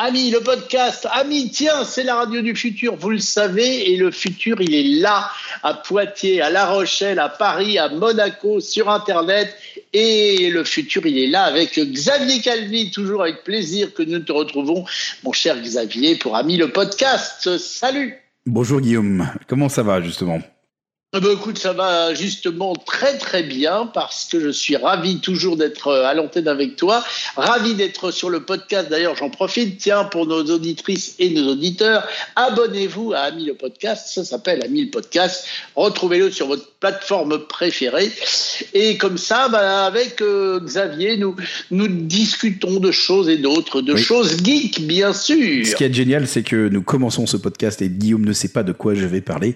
Ami, le podcast, ami, tiens, c'est la radio du futur, vous le savez, et le futur, il est là, à Poitiers, à La Rochelle, à Paris, à Monaco, sur Internet, et le futur, il est là avec Xavier Calvi, toujours avec plaisir que nous te retrouvons, mon cher Xavier, pour Ami, le podcast. Salut. Bonjour Guillaume, comment ça va justement? Eh ben, écoute, ça va justement très très bien parce que je suis ravi toujours d'être euh, à l'antenne avec toi, ravi d'être sur le podcast. D'ailleurs, j'en profite, tiens, pour nos auditrices et nos auditeurs, abonnez-vous à Ami le podcast. Ça s'appelle Ami le podcast. Retrouvez-le sur votre plateforme préférée. Et comme ça, bah, avec euh, Xavier, nous nous discutons de choses et d'autres, de choses geeks, bien sûr. Ce qui est génial, c'est que nous commençons ce podcast et Guillaume ne sait pas de quoi je vais parler.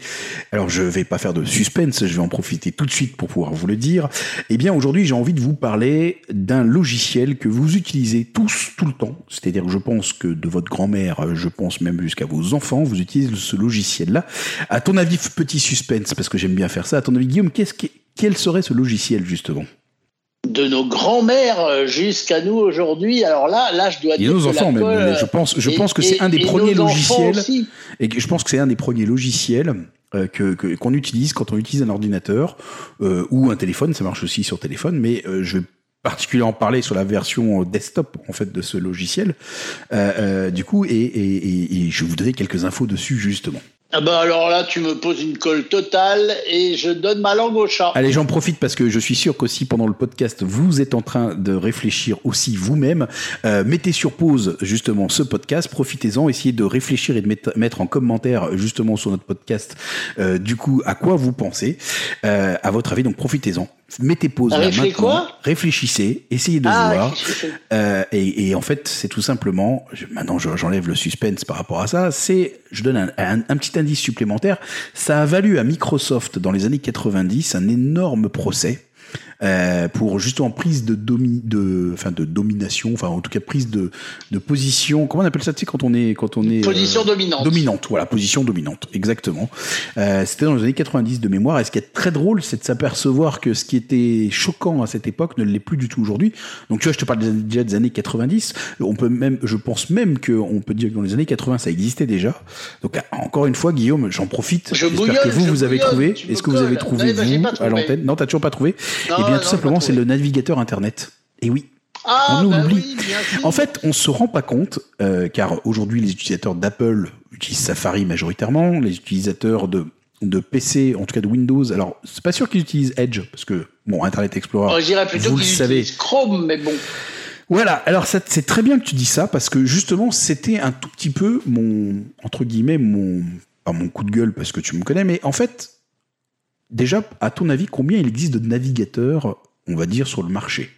Alors, je vais pas faire de suspense, je vais en profiter tout de suite pour pouvoir vous le dire. Eh bien, aujourd'hui, j'ai envie de vous parler d'un logiciel que vous utilisez tous, tout le temps. C'est-à-dire, je pense que de votre grand-mère, je pense même jusqu'à vos enfants, vous utilisez ce logiciel-là. À ton avis, petit suspense, parce que j'aime bien faire ça. À ton avis, Guillaume, qu'est-ce quel serait ce logiciel, justement? De nos grands-mères jusqu'à nous aujourd'hui. Alors là, là, je dois dire. nos enfants, même. je pense, je pense que c'est un des premiers logiciels. Et je pense que c'est un des premiers logiciels euh, que qu'on utilise quand on utilise un ordinateur euh, ou un téléphone, ça marche aussi sur téléphone, mais euh, je vais particulièrement parler sur la version desktop en fait de ce logiciel du coup et, et, et je vous donner quelques infos dessus justement. Ah bah alors là, tu me poses une colle totale et je donne ma langue au chat. Allez, j'en profite parce que je suis sûr qu'aussi pendant le podcast, vous êtes en train de réfléchir aussi vous-même. Euh, mettez sur pause justement ce podcast, profitez-en, essayez de réfléchir et de mettre, en commentaire justement sur notre podcast euh, du coup à quoi vous pensez. Euh, à votre avis, donc profitez-en mettez pause là maintenant, réfléchissez, essayez de ah, voir. Euh, et, et, en fait, c'est tout simplement, maintenant j'enlève le suspense par rapport à ça, c'est, je donne un, un, un, petit indice supplémentaire, ça a valu à Microsoft dans les années 90 un énorme procès euh, pour justement prise de, domi de, enfin de domination, enfin en tout cas prise de, de position. Comment on appelle ça Tu sais quand on est quand on est position euh, dominante. Dominante, voilà, position dominante, exactement. Euh, C'était dans les années 90 de mémoire. Et ce qui est très drôle, c'est de s'apercevoir que ce qui était choquant à cette époque ne l'est plus du tout aujourd'hui. Donc tu vois, je te parle déjà des années 90. On peut même, je pense même qu'on peut dire que dans les années 80, ça existait déjà. Donc encore une fois, Guillaume, j'en profite. J'espère que vous, vous avez trouvé. Est-ce que vous avez trouvé vous à l'antenne? Non, t'as toujours pas trouvé. Eh bien, tout simplement, c'est le navigateur Internet. Et oui. Ah, on bah oublie. en fait, on se rend pas compte, euh, car aujourd'hui, les utilisateurs d'Apple utilisent Safari majoritairement, les utilisateurs de de PC, en tout cas de Windows. Alors, c'est pas sûr qu'ils utilisent Edge, parce que, bon, Internet Explorer, oh, plutôt vous le savez. Chrome, mais bon. Voilà, alors c'est très bien que tu dis ça, parce que justement, c'était un tout petit peu mon, entre guillemets, mon, pas mon coup de gueule, parce que tu me connais, mais en fait, Déjà, à ton avis, combien il existe de navigateurs, on va dire, sur le marché?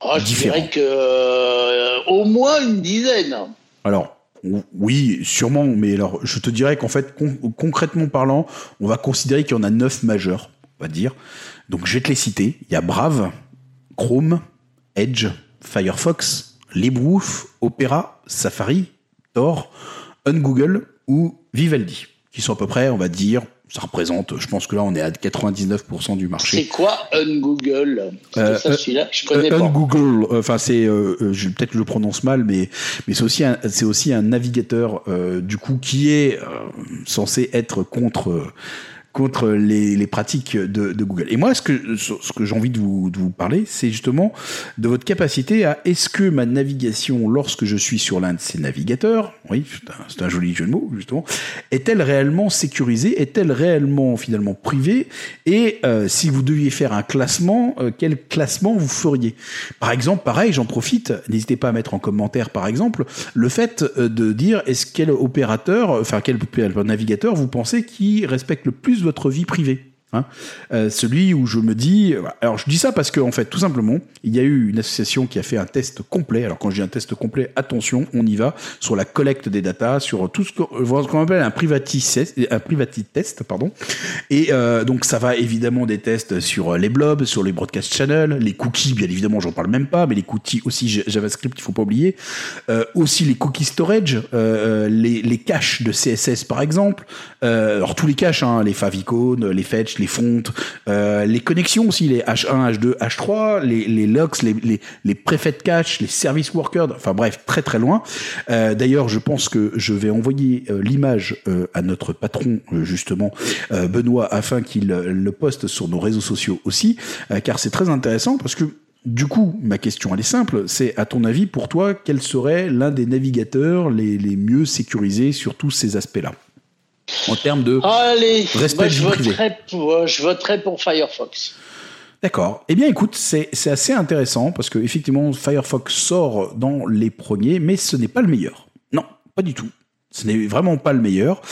Oh, Je dirais que euh, au moins une dizaine. Alors, oui, sûrement, mais alors je te dirais qu'en fait, concrètement parlant, on va considérer qu'il y en a neuf majeurs, on va dire. Donc je vais te les citer. Il y a Brave, Chrome, Edge, Firefox, LibreWolf, Opera, Safari, Tor, Ungoogle ou Vivaldi, qui sont à peu près, on va dire, ça représente, je pense que là, on est à 99% du marché. C'est quoi Ungoogle? Euh, ça, celui-là, je connais euh, Ungoogle, euh, enfin, c'est, euh, peut-être que je le prononce mal, mais, mais c'est aussi un, c'est aussi un navigateur, du coup, qui est censé être contre contre les, pratiques de, Google. Et moi, ce que, j'ai envie de vous, parler, c'est justement de votre capacité à est-ce que ma navigation, lorsque je suis sur l'un de ces navigateurs, oui, c'est un, un, joli jeu de mots, justement, est-elle réellement sécurisée? Est-elle réellement finalement privée? Et euh, si vous deviez faire un classement, euh, quel classement vous feriez? Par exemple, pareil, j'en profite, n'hésitez pas à mettre en commentaire, par exemple, le fait euh, de dire est-ce quel opérateur, enfin quel navigateur vous pensez qui respecte le plus votre vie privée. Hein euh, celui où je me dis, alors je dis ça parce que en fait, tout simplement, il y a eu une association qui a fait un test complet. Alors quand je dis un test complet, attention, on y va sur la collecte des datas, sur tout ce qu'on appelle un privacy test, un privacy test, pardon. Et euh, donc ça va évidemment des tests sur les blobs, sur les broadcast channels, les cookies, bien évidemment, j'en parle même pas, mais les cookies aussi JavaScript, il faut pas oublier, euh, aussi les cookies storage, euh, les, les caches de CSS par exemple, alors tous les caches, hein, les favicon, les fetch les fontes, euh, les connexions aussi, les H1, H2, H3, les, les locks, les, les, les préfets de cache, les service workers, enfin bref, très très loin. Euh, D'ailleurs, je pense que je vais envoyer euh, l'image à notre patron, justement, Benoît, afin qu'il le poste sur nos réseaux sociaux aussi, car c'est très intéressant parce que du coup, ma question elle est simple, c'est à ton avis, pour toi, quel serait l'un des navigateurs les, les mieux sécurisés sur tous ces aspects-là? En termes de Allez, respect je, voterai pour, je voterai pour Firefox. D'accord. Eh bien, écoute, c'est assez intéressant parce que effectivement, Firefox sort dans les premiers, mais ce n'est pas le meilleur. Non, pas du tout. Ce n'est vraiment pas le meilleur.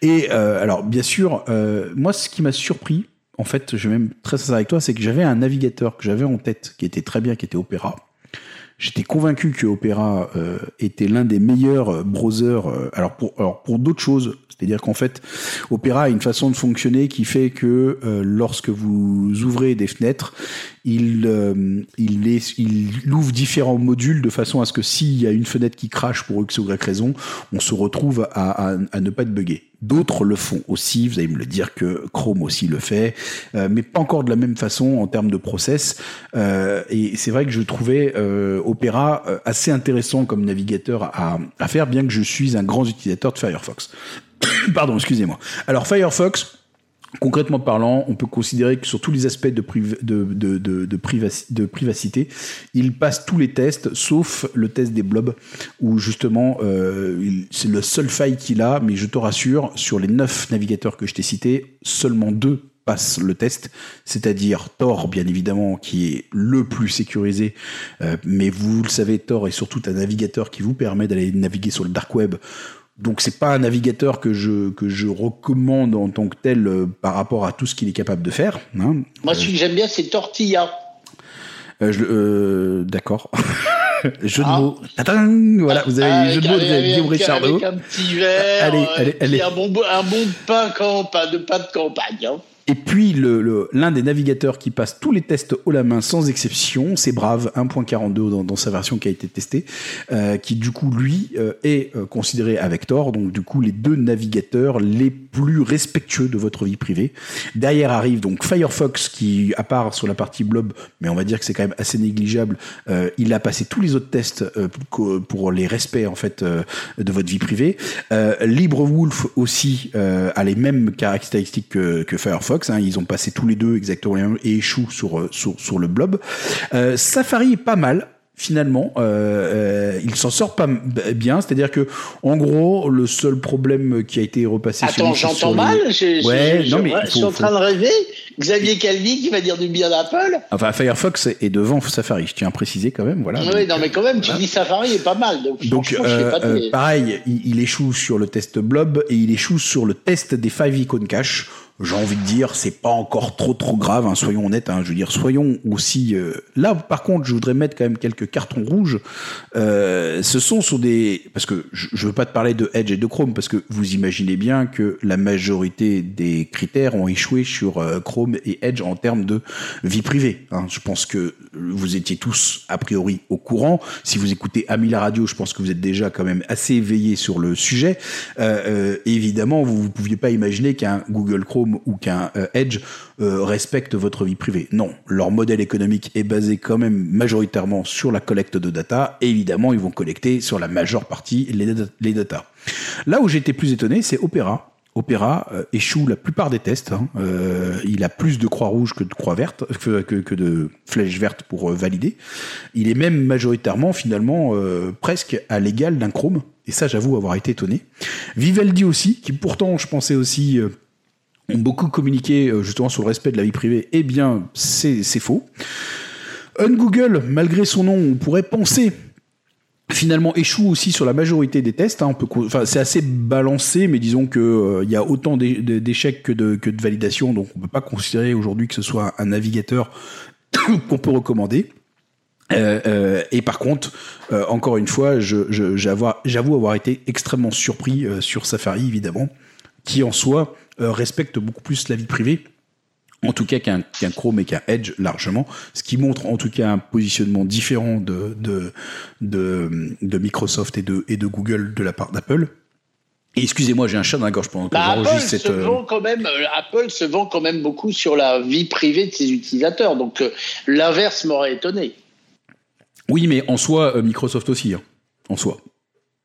Et euh, alors, bien sûr, euh, moi, ce qui m'a surpris, en fait, je vais même très sincère avec toi, c'est que j'avais un navigateur que j'avais en tête qui était très bien, qui était Opera. J'étais convaincu que Opera euh, était l'un des meilleurs browsers. Euh, alors pour alors pour d'autres choses, c'est-à-dire qu'en fait, Opera a une façon de fonctionner qui fait que euh, lorsque vous ouvrez des fenêtres, il, euh, il, il, ouvre différents modules de façon à ce que s'il y a une fenêtre qui crache pour X ou Y raison, on se retrouve à, à, ne pas être buggé. D'autres le font aussi, vous allez me le dire que Chrome aussi le fait, euh, mais pas encore de la même façon en termes de process. Euh, et c'est vrai que je trouvais euh, Opera euh, assez intéressant comme navigateur à, à faire, bien que je suis un grand utilisateur de Firefox. Pardon, excusez-moi. Alors Firefox, Concrètement parlant, on peut considérer que sur tous les aspects de, privacité, il passe tous les tests, sauf le test des blobs, où justement euh, c'est le seul faille qu'il a, mais je te rassure, sur les neuf navigateurs que je t'ai cités, seulement deux passent le test, c'est-à-dire Tor, bien évidemment, qui est le plus sécurisé, euh, mais vous le savez, Tor est surtout un navigateur qui vous permet d'aller naviguer sur le dark web donc c'est pas un navigateur que je que je recommande en tant que tel euh, par rapport à tout ce qu'il est capable de faire. Hein. Moi, celui que j'aime bien, c'est Tortilla. Euh, euh, D'accord. jeu de ah. mots. voilà, vous avez le jeu de mots de Guillaume Richardot. Avec un petit verre, allez, allez, allez. un bon un bon pain de pain de campagne. Hein. Et puis l'un des navigateurs qui passe tous les tests haut la main sans exception, c'est Brave 1.42 dans, sa version qui a été testée, euh, qui du coup lui euh, est euh, considéré avec Tor, donc du coup les deux navigateurs les plus respectueux de votre vie privée. Derrière arrive donc Firefox qui, à part sur la partie blob, mais on va dire que c'est quand même assez négligeable, il a passé tous les autres tests pour les respects en fait de votre vie privée. LibreWolf aussi a les mêmes caractéristiques que, que Firefox Hein. ils ont passé tous les deux exactement et échouent sur, euh, sur, sur le blob. Euh, Safari est pas mal finalement, euh, il s'en sort pas bien. C'est-à-dire que, en gros, le seul problème qui a été repassé. Attends, j'entends mal. ouais, non, mais je suis en train de rêver. Xavier Calvi qui va dire du bien d'Apple. Enfin, Firefox est devant Safari. Je tiens à préciser quand même. Voilà. Oui, non, mais quand même, tu dis Safari est pas mal. Donc, pareil, il, il, échoue sur le test Blob et il échoue sur le test des five icon cache j'ai envie de dire, c'est pas encore trop trop grave. Hein, soyons honnêtes. Hein, je veux dire, soyons aussi. Euh, là, par contre, je voudrais mettre quand même quelques cartons rouges. Euh, ce sont sur des parce que je, je veux pas te parler de Edge et de Chrome parce que vous imaginez bien que la majorité des critères ont échoué sur euh, Chrome et Edge en termes de vie privée. Hein. Je pense que vous étiez tous a priori au courant. Si vous écoutez Ami la radio, je pense que vous êtes déjà quand même assez éveillé sur le sujet. Évidemment, vous ne pouviez pas imaginer qu'un Google Chrome ou qu'un euh, Edge euh, respecte votre vie privée. Non, leur modèle économique est basé quand même majoritairement sur la collecte de data. Évidemment, ils vont collecter sur la majeure partie les, data. Là où j'étais plus étonné, c'est Opera. Opera euh, échoue la plupart des tests. Hein. il a plus de croix rouges que de croix vertes, que, que, de flèches vertes pour valider. Il est même majoritairement, finalement, presque à l'égal d'un Chrome. Et ça, j'avoue avoir été étonné. Vivaldi aussi, qui pourtant, je pensais aussi ont beaucoup communiqué euh, justement sur le respect de la vie privée, eh bien, c'est faux. Ungoogle, malgré son nom, on pourrait penser finalement échoue aussi sur la majorité des tests. Hein. Enfin, c'est assez balancé, mais disons que euh, il y a autant d'échecs que de, validations, donc on peut pas considérer aujourd'hui que ce soit un navigateur qu'on peut recommander. Euh, et par contre, encore une fois, j'avoue avoir été extrêmement surpris sur Safari, évidemment, qui en soi euh, respecte beaucoup plus la vie privée en tout cas qu'un Chrome et qu'un Edge largement, ce qui montre en tout cas un positionnement différent de, de, de, de Microsoft et de, et de Google de la part d'Apple. Et excusez-moi, j'ai un chat dans la gorge pendant que Bah, Apple, j'enregistre cette. se euh, vend quand même, euh, Apple se vend quand même beaucoup sur la vie privée de ses utilisateurs. Donc euh, l'inverse m'aurait étonné. Oui, mais en soi, euh, Microsoft aussi, hein, en soi.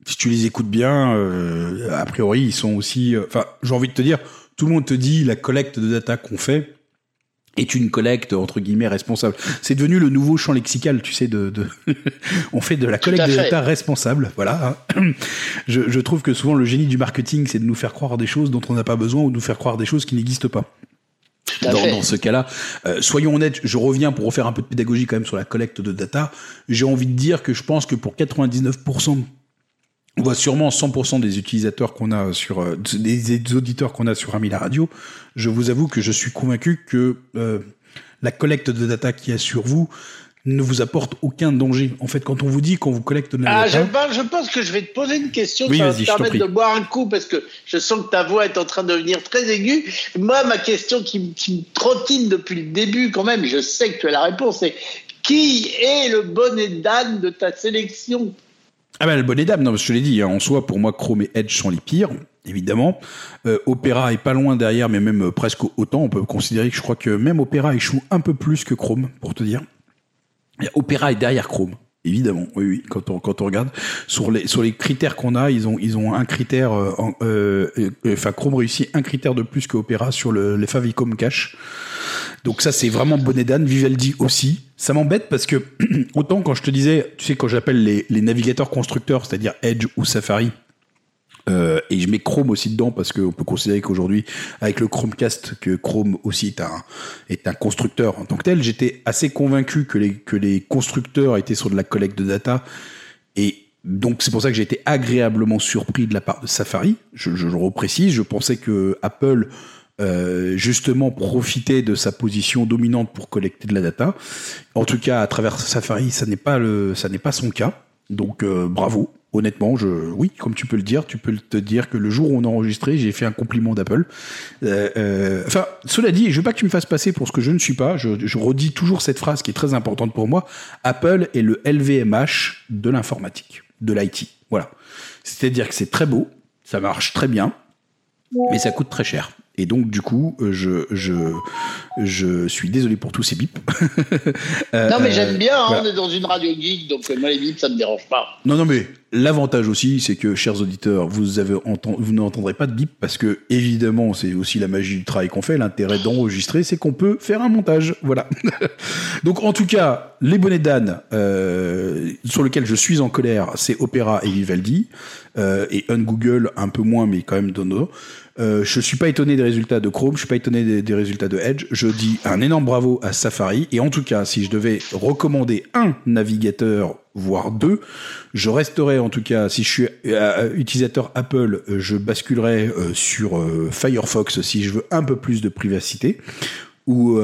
Si tu les écoutes bien, euh, a priori, ils sont aussi. euh, Enfin, j'ai envie de te dire, tout le monde te dit la collecte de data qu'on fait est une collecte entre guillemets responsable. C'est devenu le nouveau champ lexical, tu sais. De, de on fait de la collecte de data responsable. Voilà. hein. Je, je trouve que souvent le génie du marketing, c'est de nous faire croire des choses dont on n'a pas besoin ou de nous faire croire des choses qui n'existent pas dans, dans ce cas-là, euh, soyons honnêtes, je reviens pour refaire un peu de pédagogie quand même sur la collecte de data. J'ai envie de dire que je pense que pour 99%, on voit sûrement 100% des utilisateurs qu'on a sur, euh, des, des auditeurs qu'on a sur Ami la radio, je vous avoue que je suis convaincu que euh, la collecte de data qu'il y a sur vous ne vous apporte aucun danger. En fait, quand on vous dit qu'on vous collecte de la Ah, je, data, pense- je pense que je vais te poser une question. Oui, ça va te permettre de boire un coup parce que je sens que ta voix est en train de devenir très aiguë. Moi, ma question qui, me- qui me trottine depuis le début, quand même, je sais que tu as la réponse, c'est qui est le bonnet d'âne de ta sélection? Ah ben le bonnet d'âme, non, je te l'ai dit, hein, en soi, pour moi, Chrome et Edge sont les pires, évidemment. Euh, Opera est pas loin derrière, mais même euh, presque autant. On peut considérer que je crois que même Opera échoue un peu plus que Chrome, pour te dire. Opera est derrière Chrome. Évidemment, oui, oui. Quand on quand on regarde sur les sur les critères qu'on a, ils ont ils ont un critère, euh, euh, euh, enfin Chrome réussit un critère de plus que Opera sur le les favicom cache. Donc ça c'est vraiment bonnet d'âne. Vivaldi aussi. Ça m'embête parce que autant quand je te disais, tu sais quand j'appelle les navigateurs constructeurs, c'est-à-dire Edge ou Safari, euh, et je mets Chrome aussi dedans parce qu'on peut considérer qu'aujourd'hui, avec le Chromecast, que Chrome aussi est un, est un constructeur en tant que tel, j'étais assez convaincu que les, que les constructeurs étaient sur de la collecte de data. Et donc, c'est pour ça que j'ai été agréablement surpris de la part de Safari. Je, je le reprécise, je pensais que Apple, euh, justement, profitait de sa position dominante pour collecter de la data. En tout cas, à travers Safari, ça n'est pas le, ça n'est pas son cas. Donc, euh, bravo. Honnêtement, je, oui, comme tu peux le dire, tu peux te dire que le jour où on a enregistré, j'ai fait un compliment d'Apple. Euh, enfin, cela dit, je veux pas que tu me fasses passer pour ce que je ne suis pas. Je, je redis toujours cette phrase qui est très importante pour moi. Apple est le LVMH de l'informatique, de l'IT. Voilà. C'est-à-dire que c'est très beau, ça marche très bien, mais ça coûte très cher. Et donc, du coup, euh, je, je, je suis désolé pour tous ces bips. Euh, Non, mais euh, j'aime bien, hein, voilà. on est dans une radio geek, donc euh, moi, les bips, ça me dérange pas. Non, non, mais l'avantage aussi, c'est que, chers auditeurs, vous avez vous n'entendrez pas de bip parce que, évidemment, c'est aussi la magie du travail qu'on fait. L'intérêt d'enregistrer, c'est qu'on peut faire un montage. Voilà. Donc, en tout cas, les bonnets d'âne, euh, sur lesquels je suis en colère, c'est Opera et Vivaldi, euh, et Ungoogle un peu moins, mais quand même Dono. Euh, je suis pas étonné des résultats de Chrome, je suis pas étonné des, des résultats de Edge. Je dis un énorme bravo à Safari. Et en tout cas, si je devais recommander un navigateur, voire deux, je resterai en tout cas, si je suis euh, utilisateur Apple, euh, je basculerai euh, sur Firefox si je veux un peu plus de privacité. Ou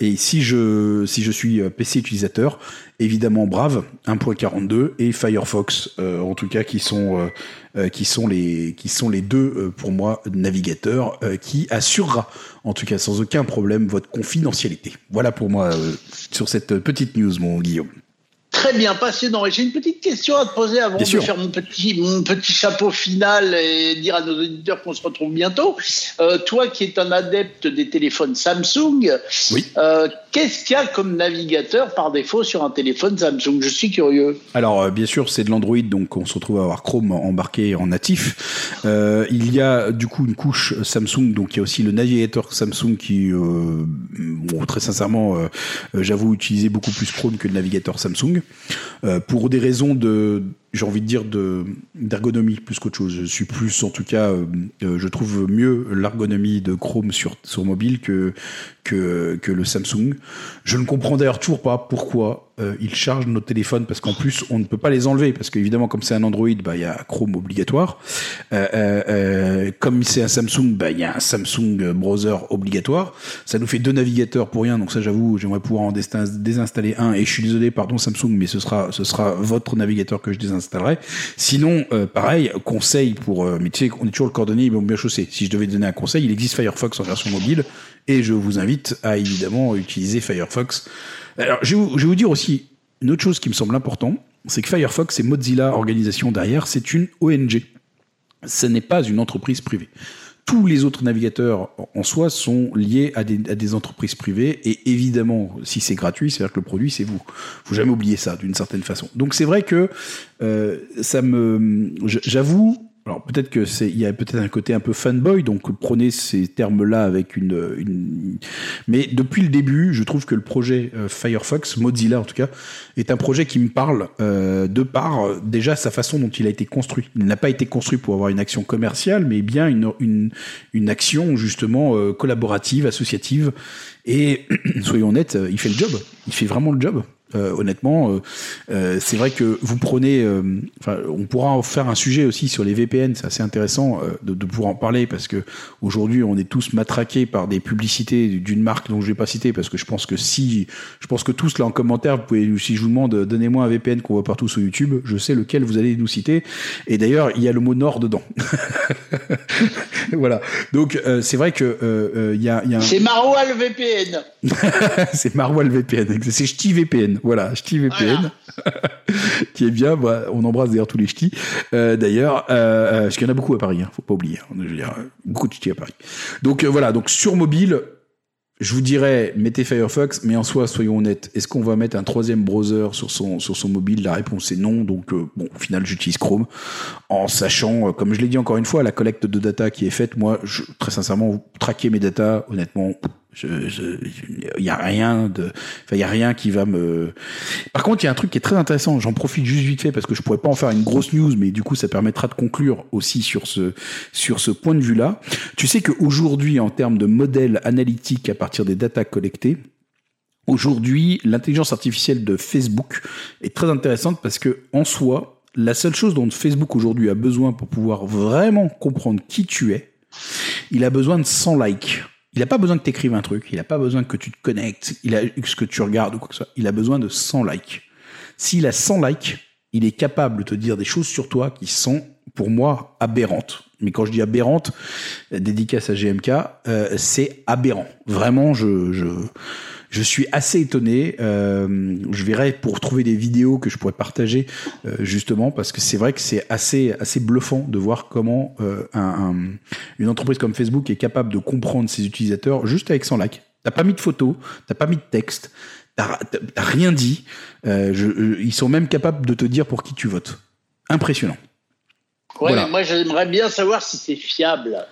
et si je si je suis PC utilisateur, évidemment Brave 1.42 et Firefox en tout cas qui sont qui sont les qui sont les deux pour moi navigateurs qui assurera en tout cas sans aucun problème votre confidentialité. Voilà pour moi sur cette petite news mon Guillaume. Très bien, passionnant. Et j'ai une petite question à te poser avant Bien de sûr. faire mon petit, mon petit chapeau final et dire à nos auditeurs qu'on se retrouve bientôt. Euh, toi qui es un adepte des téléphones Samsung, Oui. euh, qu'est-ce qu'il y a comme navigateur par défaut sur un téléphone Samsung? Je suis curieux. Alors euh, bien sûr c'est de l'Android donc on se retrouve à avoir Chrome embarqué en natif. Il y a du coup une couche Samsung donc il y a aussi le navigateur Samsung qui bon très sincèrement j'avoue utiliser beaucoup plus Chrome que le navigateur Samsung Euh, pour des raisons de j'ai envie de dire de d'ergonomie plus qu'autre chose. Je suis plus en tout cas euh, euh, je trouve mieux l'ergonomie de Chrome sur mobile que que que le Samsung. Je ne comprends d'ailleurs toujours pas pourquoi euh, ils chargent nos téléphones parce qu'en plus on ne peut pas les enlever parce qu'évidemment comme c'est un Android bah il y a Chrome obligatoire. Euh, euh, euh, comme c'est un Samsung bah il y a un Samsung browser obligatoire. Ça nous fait deux navigateurs pour rien donc ça j'avoue j'aimerais pouvoir en désinstaller un et je suis désolé pardon Samsung mais ce sera ce sera votre navigateur que je désinstallerai. Sinon euh, pareil conseil pour euh, mais tu sais on est toujours le cordonnier il bien chaussé. Si je devais donner un conseil il existe Firefox en version mobile et je vous invite à évidemment utiliser Firefox. Alors, je vais, vous, je vais vous dire aussi une autre chose qui me semble important, c'est que Firefox et Mozilla organisation derrière, c'est une ONG. ce n'est pas une entreprise privée tous les autres navigateurs en soi sont liés à des, à des entreprises privées et évidemment si c'est gratuit c'est à dire que le produit c'est vous faut jamais oublier ça d'une certaine façon donc c'est vrai que euh, ça me j'avoue alors peut-être que c'est, il y a peut-être un côté un peu fanboy, donc prenez ces termes-là avec une, mais depuis le début, je trouve que le projet euh, Firefox, Mozilla en tout cas, est un projet qui me parle euh, de par euh, déjà sa façon dont il a été construit. Il n'a pas été construit pour avoir une action commerciale, mais bien une, une, une action justement collaborative, associative. Et soyons honnêtes, il fait le job. Il fait vraiment le job. Euh, honnêtement, euh, euh, c'est vrai que vous prenez, on pourra en faire un sujet aussi sur les VPN, c'est assez intéressant de, de, pouvoir en parler parce que aujourd'hui on est tous matraqués par des publicités d'une marque dont je vais pas citer parce que je pense que si, je pense que tous là en commentaire, vous pouvez, si je vous demande, donnez-moi un VPN qu'on voit partout sur YouTube, je sais lequel vous allez nous citer. Et d'ailleurs, il y a le mot Nord dedans. voilà. Donc c'est vrai que il y a, y a un... C'est Maroilles VPN. c'est Maroilles VPN. C'est Ch'ti VPN. Voilà, Ch'ti VPN, qui est bien. Bah, on embrasse d'ailleurs tous les Ch'tis. Euh, d'ailleurs, euh, euh, parce qu'il y en a beaucoup à Paris, hein, faut pas oublier. Hein, je veux dire, beaucoup de Ch'tis à Paris. Donc euh, voilà, donc sur mobile, je vous dirais, mettez Firefox, mais en soi, soyons honnêtes, est-ce qu'on va mettre un troisième browser sur son sur son mobile? La réponse est non. Donc euh, bon, au final, j'utilise Chrome, en sachant, comme je l'ai dit encore une fois, la collecte de data qui est faite. Moi, je, très sincèrement, traquer mes data, honnêtement, il y a rien de, enfin y a rien qui va me. Par contre, il y a un truc qui est très intéressant. J'en profite juste vite fait parce que je pourrais pas en faire une grosse news, mais du coup, ça permettra de conclure aussi sur ce sur ce point de vue-là. Tu sais qu'aujourd'hui, en termes de modèles analytiques à partir des datas collectées, aujourd'hui, l'intelligence artificielle de Facebook est très intéressante parce que en soi, la seule chose dont Facebook aujourd'hui a besoin pour pouvoir vraiment comprendre qui tu es, il a besoin de 100 likes. Il n'a pas besoin que tu un truc, il n'a pas besoin que tu te connectes, il a ce que tu regardes ou quoi que ce soit. Il a besoin de 100 likes. S'il a 100 likes, il est capable de te dire des choses sur toi qui sont, pour moi, aberrantes. Mais quand je dis aberrantes, dédicace à GMK, euh, c'est aberrant. Vraiment, je, je suis assez étonné. Euh, je verrai pour trouver des vidéos que je pourrais partager euh, justement parce que c'est vrai que c'est assez assez bluffant de voir comment euh, un, une entreprise comme Facebook est capable de comprendre ses utilisateurs juste avec 100 likes. T'as pas mis de photos, t'as pas mis de texte, t'as rien dit. Je, ils sont même capables de te dire pour qui tu votes. Impressionnant. Ouais, voilà. moi j'aimerais bien savoir si c'est fiable.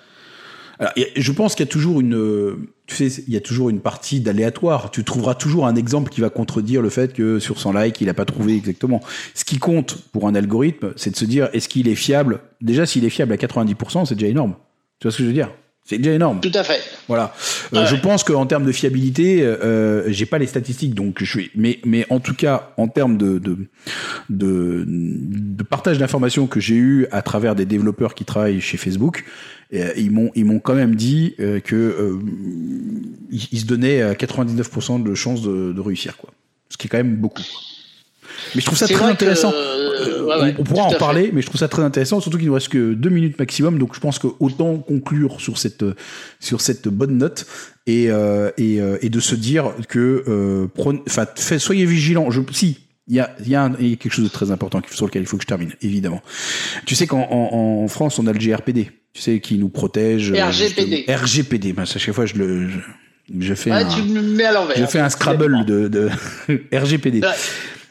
Alors, je pense qu'il y a toujours une, tu sais, il y a toujours une partie d'aléatoire. Tu trouveras toujours un exemple qui va contredire le fait que sur 100 likes, il n'a pas trouvé exactement. Ce qui compte pour un algorithme, c'est de se dire, est-ce qu'il est fiable? Déjà, s'il est fiable à 90%, c'est déjà énorme. Tu vois ce que je veux dire? C'est déjà énorme. Tout à fait. Voilà. Euh, ouais. Je pense qu'en termes de fiabilité, euh, j'ai pas les statistiques, donc je suis. Mais mais en tout cas, en termes de de de, de partage d'informations que j'ai eu à travers des développeurs qui travaillent chez Facebook, euh, ils m'ont ils m'ont quand même dit euh, que euh, ils, ils, se donnaient 99% de chances de, de réussir, quoi. Ce qui est quand même beaucoup. Mais je trouve ça très intéressant. Que, ouais, ouais, on, on, pourra en parler, mais je trouve ça très intéressant, surtout qu'il nous reste que deux minutes maximum, donc je pense que autant conclure sur cette sur cette bonne note et euh, et, et de se dire que euh, soyez vigilants. Je si il y a, il y, a un, il y a quelque chose de très important sur lequel il faut que je termine, évidemment. Tu sais qu'en en, en France, on a le GRPD, tu sais, qui nous protège. RGPD. Euh, RGPD, ben, à chaque fois, je le, je, je fais ouais, un, tu me mets à. Je fais un Scrabble de, de RGPD. Ouais.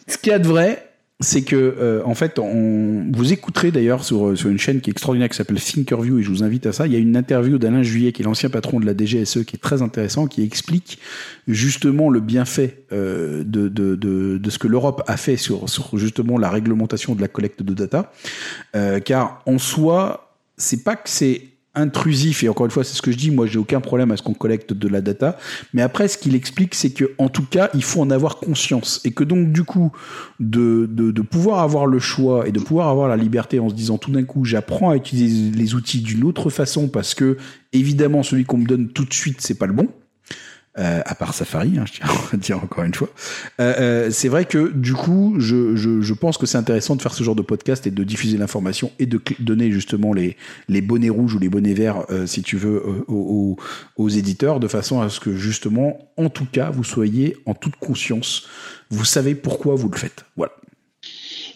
Ce qu'il y a de vrai, c'est que euh, en fait, on, vous écouterez d'ailleurs sur, sur une chaîne qui est extraordinaire qui s'appelle Thinkerview et je vous invite à ça. Il y a une interview d'Alain Juillet qui est l'ancien patron de la DGSE qui est très intéressant, qui explique justement le bienfait euh, de, de, de, de, ce que l'Europe a fait sur, sur justement la réglementation de la collecte de data, euh, car en soi, c'est pas que c'est intrusif et encore une fois c'est ce que je dis moi j'ai aucun problème à ce qu'on collecte de la data. Mais après ce qu'il explique c'est que en tout cas il faut en avoir conscience. Et que donc du coup de, de, de pouvoir avoir le choix et de pouvoir avoir la liberté en se disant tout d'un coup j'apprends à utiliser les outils d'une autre façon parce que évidemment celui qu'on me donne tout de suite c'est pas le bon euh, à part Safari, hein, je tiens à dire encore une fois. Euh, euh, c'est vrai que du coup, je, je, je pense que c'est intéressant de faire ce genre de podcast et de diffuser l'information et de donner justement les, les bonnets rouges ou les bonnets verts, euh, si tu veux, euh, aux, aux, éditeurs, de façon à ce que justement, en tout cas, vous soyez en toute conscience, vous savez pourquoi vous le faites. Voilà.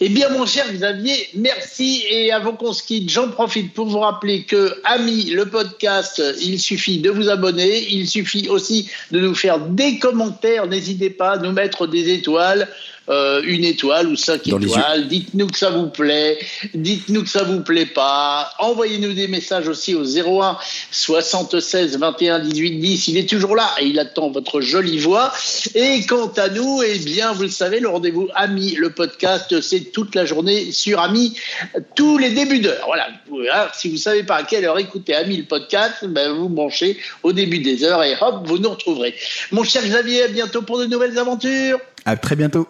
Eh bien, mon cher Xavier, merci. Et avant qu'on se quitte, j'en profite pour vous rappeler que, ami, le podcast, il suffit de vous abonner. Il suffit aussi de nous faire des commentaires. N'hésitez pas à nous mettre des étoiles. Euh, une étoile ou cinq étoiles. Dites-nous que ça vous plaît. Dites-nous que ça vous plaît pas. Envoyez-nous des messages aussi au 01 76 21 18 10. Il est toujours là et il attend votre jolie voix. Et quant à nous, eh bien, vous le savez, le rendez-vous Ami, le podcast, c'est toute la journée sur Ami, tous les débuts d'heure. Voilà. Si vous savez pas à quelle heure écouter Ami le podcast, ben vous branchez au début des heures et hop, vous nous retrouverez. Mon cher Xavier, à bientôt pour de nouvelles aventures. À très bientôt.